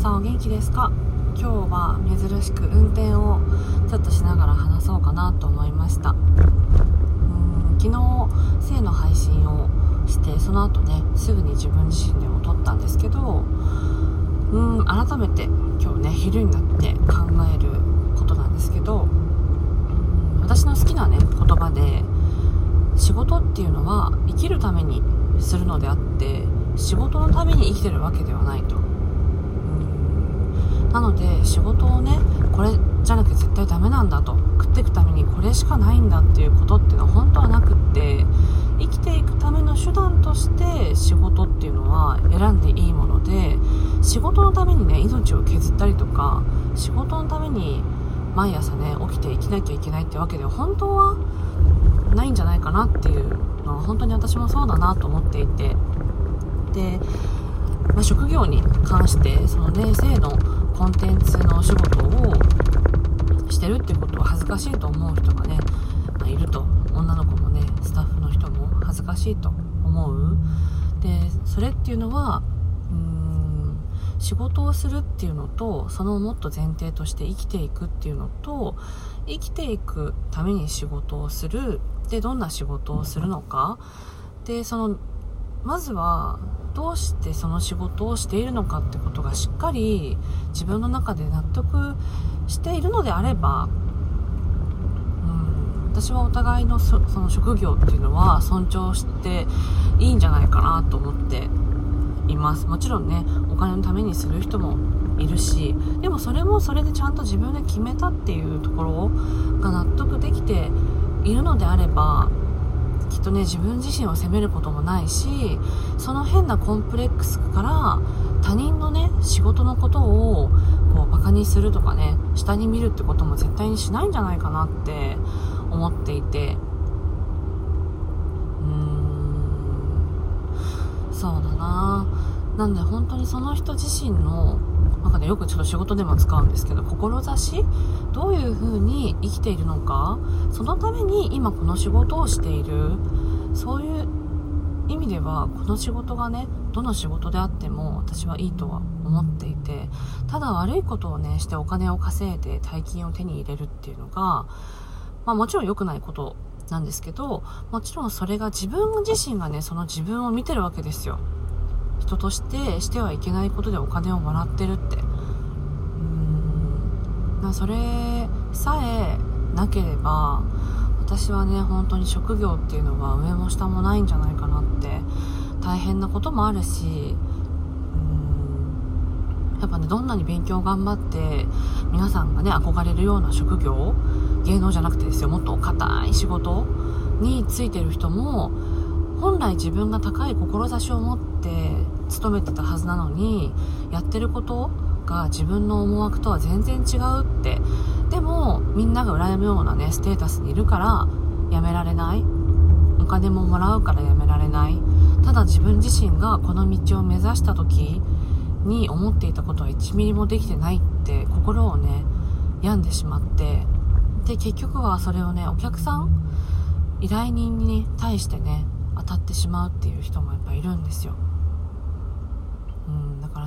さんお元気ですか？今日は珍しく運転をちょっとしながら話そうかなと思いました。うん昨日性の配信をしてその後ねすぐに自分自身でも撮ったんですけどうん改めて今日ね昼になって考えることなんですけど私の好きなね言葉で仕事っていうのは生きるためにするのであって仕事のために生きてるわけではないと。なので仕事をねこれじゃなきゃ絶対ダメなんだと。食っていくためにこれしかないんだっていうことっていうのは本当はなくって生きていくための手段として仕事っていうのは選んでいいもので仕事のためにね命を削ったりとか仕事のために毎朝ね起きて生きなきゃいけないってわけでは本当はないんじゃないかなっていうのは本当に私もそうだなと思っていて。で、まあ、職業に関してそのね性のコンテンツのお仕事をしてるってことは恥ずかしいと思う人がね、まあ、いると。女の子もねスタッフの人も恥ずかしいと思う。でそれっていうのはうーん仕事をするっていうのとそのもっと前提として生きていくっていうのと生きていくために仕事をする。でどんな仕事をするのか。でそのまずはどうしてその仕事をしているのかってことがしっかり自分の中で納得しているのであれば、うん、私はお互いのその職業っていうのは尊重していいんじゃないかなと思っています。もちろんねお金のためにする人もいるしでもそれもそれでちゃんと自分で決めたっていうところが納得できているのであればきっとね自分自身を責めることもないしその変なコンプレックスから他人のね仕事のことをこうバカにするとかね下に見るってことも絶対にしないんじゃないかなって思っていて。うーん。そうだな。なんで本当にその人自身のなんかねよくちょっと仕事でも使うんですけど志？どういう風に生きているのか？そのために今この仕事をしている。そういう意味ではこの仕事がねどの仕事であっても私はいいとは思っていてただ悪いことをねしてお金を稼いで大金を手に入れるっていうのが、まあ、もちろん良くないことなんですけどもちろんそれが自分自身がねその自分を見てるわけですよ。人としてしてはいけないことでお金をもらってるって。うーんそれさえなければ私はね本当に職業っていうのは上も下もないんじゃないかなって。大変なこともあるしやっぱねどんなに勉強頑張って皆さんがね憧れるような職業芸能じゃなくてですよもっと硬い仕事についてる人も本来自分が高い志を持って勤めてたはずなのにやってることが自分の思惑とは全然違うって。でもみんなが羨むようなねステータスにいるからやめられない。お金ももらうからやめられない。ただ自分自身がこの道を目指した時に思っていたことは1ミリもできてないって心をね病んでしまって。で結局はそれをねお客さん依頼人に対してね当たってしまうっていう人もやっぱいるんですよ、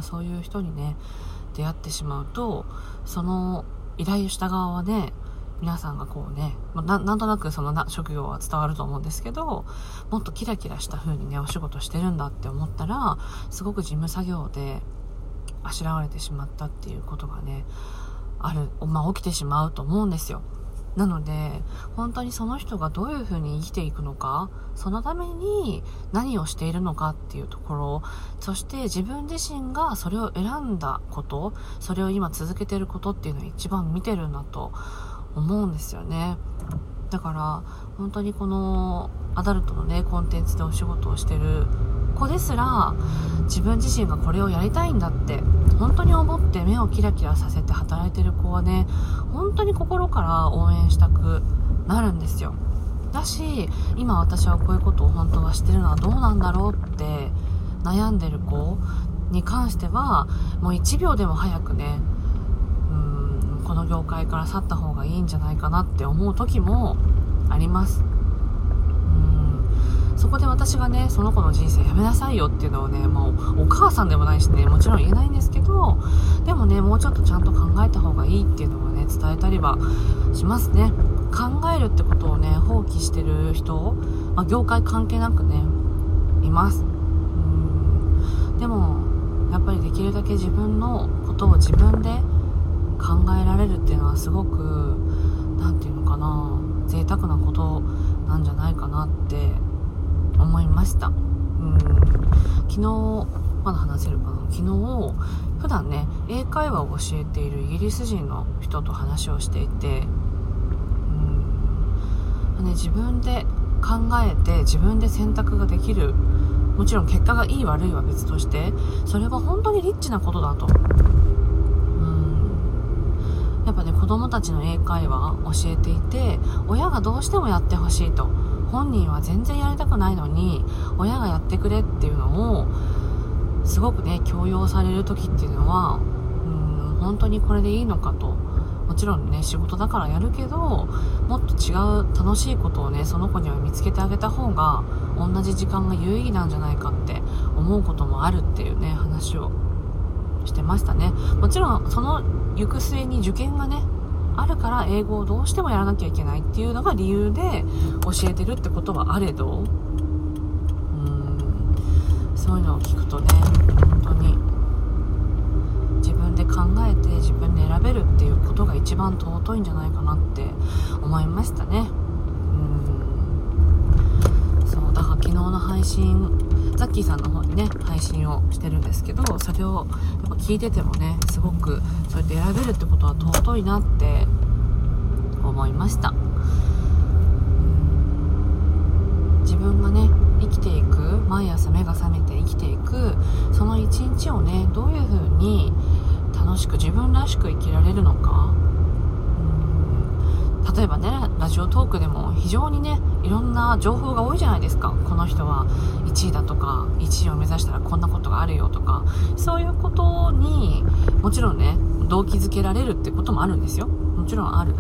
そういう人にね出会ってしまうとその依頼した側はね皆さんがこうね、ま、なんとなくそのな職業は伝わると思うんですけどもっとキラキラした風にねお仕事してるんだって思ったらすごく事務作業であしらわれてしまったっていうことがねある、まあ、起きてしまうと思うんですよ。なので本当にその人がどういうふうに生きていくのかそのために何をしているのかっていうところそして自分自身がそれを選んだことそれを今続けてることっていうのを一番見てるなと思うんですよね。だから本当にこのアダルトのねコンテンツでお仕事をしてる子ですら自分自身がこれをやりたいんだって本当に思って目をキラキラさせて働いてる子はね本当に心から応援したくなるんですよ。だし今私はこういうことを本当はしてるのはどうなんだろうって悩んでる子に関してはもう1秒でも早くねうんこの業界から去った方がいいんじゃないかなって思う時もあります。そこで私がねその子の人生やめなさいよっていうのをねもうお母さんでもないしねもちろん言えないんですけどでもねもうちょっとちゃんと考えた方がいいっていうのをね伝えたりはしますね。考えるってことをね放棄してる人、まあ、業界関係なくねいます。うん。でもやっぱりできるだけ自分のことを自分で考えられるっていうのはすごく何て言うのかな贅沢なことなんじゃないかなって思いました。うん。昨日まだ話せるかな？昨日普段ね英会話を教えているイギリス人の人と話をしていてうん、ね、自分で考えて自分で選択ができるもちろん結果がいい悪いは別としてそれは本当にリッチなことだと。やっぱね子供たちの英会話教えていて親がどうしてもやってほしいと。本人は全然やりたくないのに親がやってくれっていうのをすごくね強要される時っていうのはうん本当にこれでいいのかと。もちろんね仕事だからやるけどもっと違う楽しいことをねその子には見つけてあげた方が同じ時間が有意義なんじゃないかって思うこともあるっていうね話をしてましたね。もちろんその行く末に受験がねあるから英語をどうしてもやらなきゃいけないっていうのが理由で教えてるってことはあれど。うん。そういうのを聞くとね本当に自分で考えて自分で選べるっていうことが一番尊いんじゃないかなって思いましたね。うん。そうだから昨日の配信ザッキーさんの方にね配信をしてるんですけどそれをやっぱ聞いててもねすごくそうやって選べるってことは尊いなって思いました。自分がね生きていく毎朝目が覚めて生きていくその一日をねどういう風に楽しく自分らしく生きられるのか例えばねラジオトークでも非常にねいろんな情報が多いじゃないですか。この人は1位だとか1位を目指したらこんなことがあるよとか。そういうことにもちろんね動機づけられるってこともあるんですよ。もちろんある。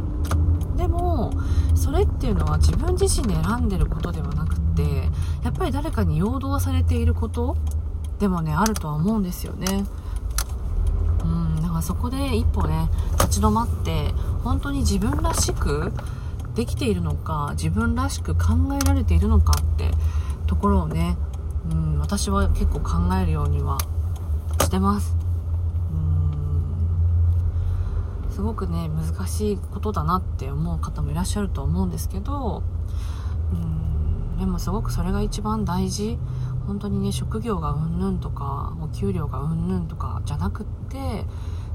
でもそれっていうのは自分自身で選んでることではなくってやっぱり誰かに陽動されていることでもねあるとは思うんですよね。うんだからそこで一歩ね立ち止まって本当に自分らしくできているのか自分らしく考えられているのかってところをね、うん、私は結構考えるようにはしてます。うん。すごくね難しいことだなって思う方もいらっしゃると思うんですけどうんでもすごくそれが一番大事。本当にね職業がうんぬんとかお給料がうんぬんとかじゃなくって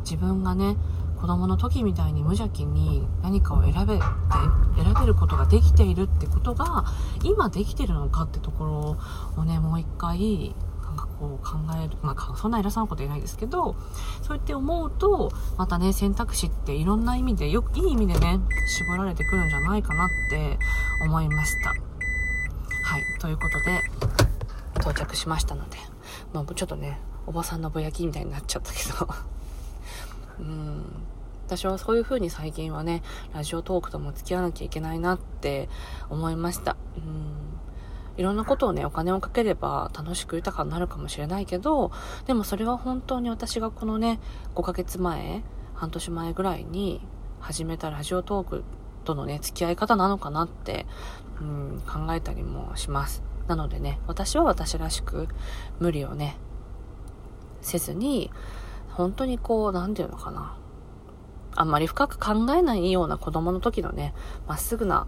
自分がね子供の時みたいに無邪気に何かを選べて選べることができているってことが今できてるのかってところをねもう一回なんかこう考えるまあそんな偉そうなこと言えないですけどそうやって思うとまたね選択肢っていろんな意味でよくいい意味でね絞られてくるんじゃないかなって思いました。はいということで到着しましたのでもうちょっとねおばさんのぼやきみたいになっちゃったけど。うん。私はそういう風に最近はねラジオトークとも付き合わなきゃいけないなって思いました。うん。いろんなことをねお金をかければ楽しく豊かになるかもしれないけどでもそれは本当に私がこのね5ヶ月前半年前ぐらいに始めたラジオトークとのね付き合い方なのかなって、うん、考えたりもします。なのでね私は私らしく無理をねせずに本当にこう、なんていうのかな。あんまり深く考えないような子供の時のね、まっすぐな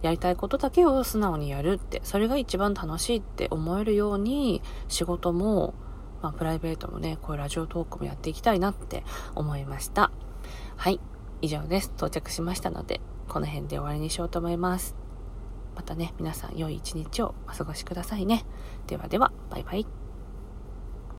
やりたいことだけを素直にやるって、それが一番楽しいって思えるように、仕事も、まあ、プライベートもね、こういうラジオトークもやっていきたいなって思いました。はい、以上です。到着しましたので、この辺で終わりにしようと思います。またね、皆さん良い一日をお過ごしくださいね。ではでは、バイバイ。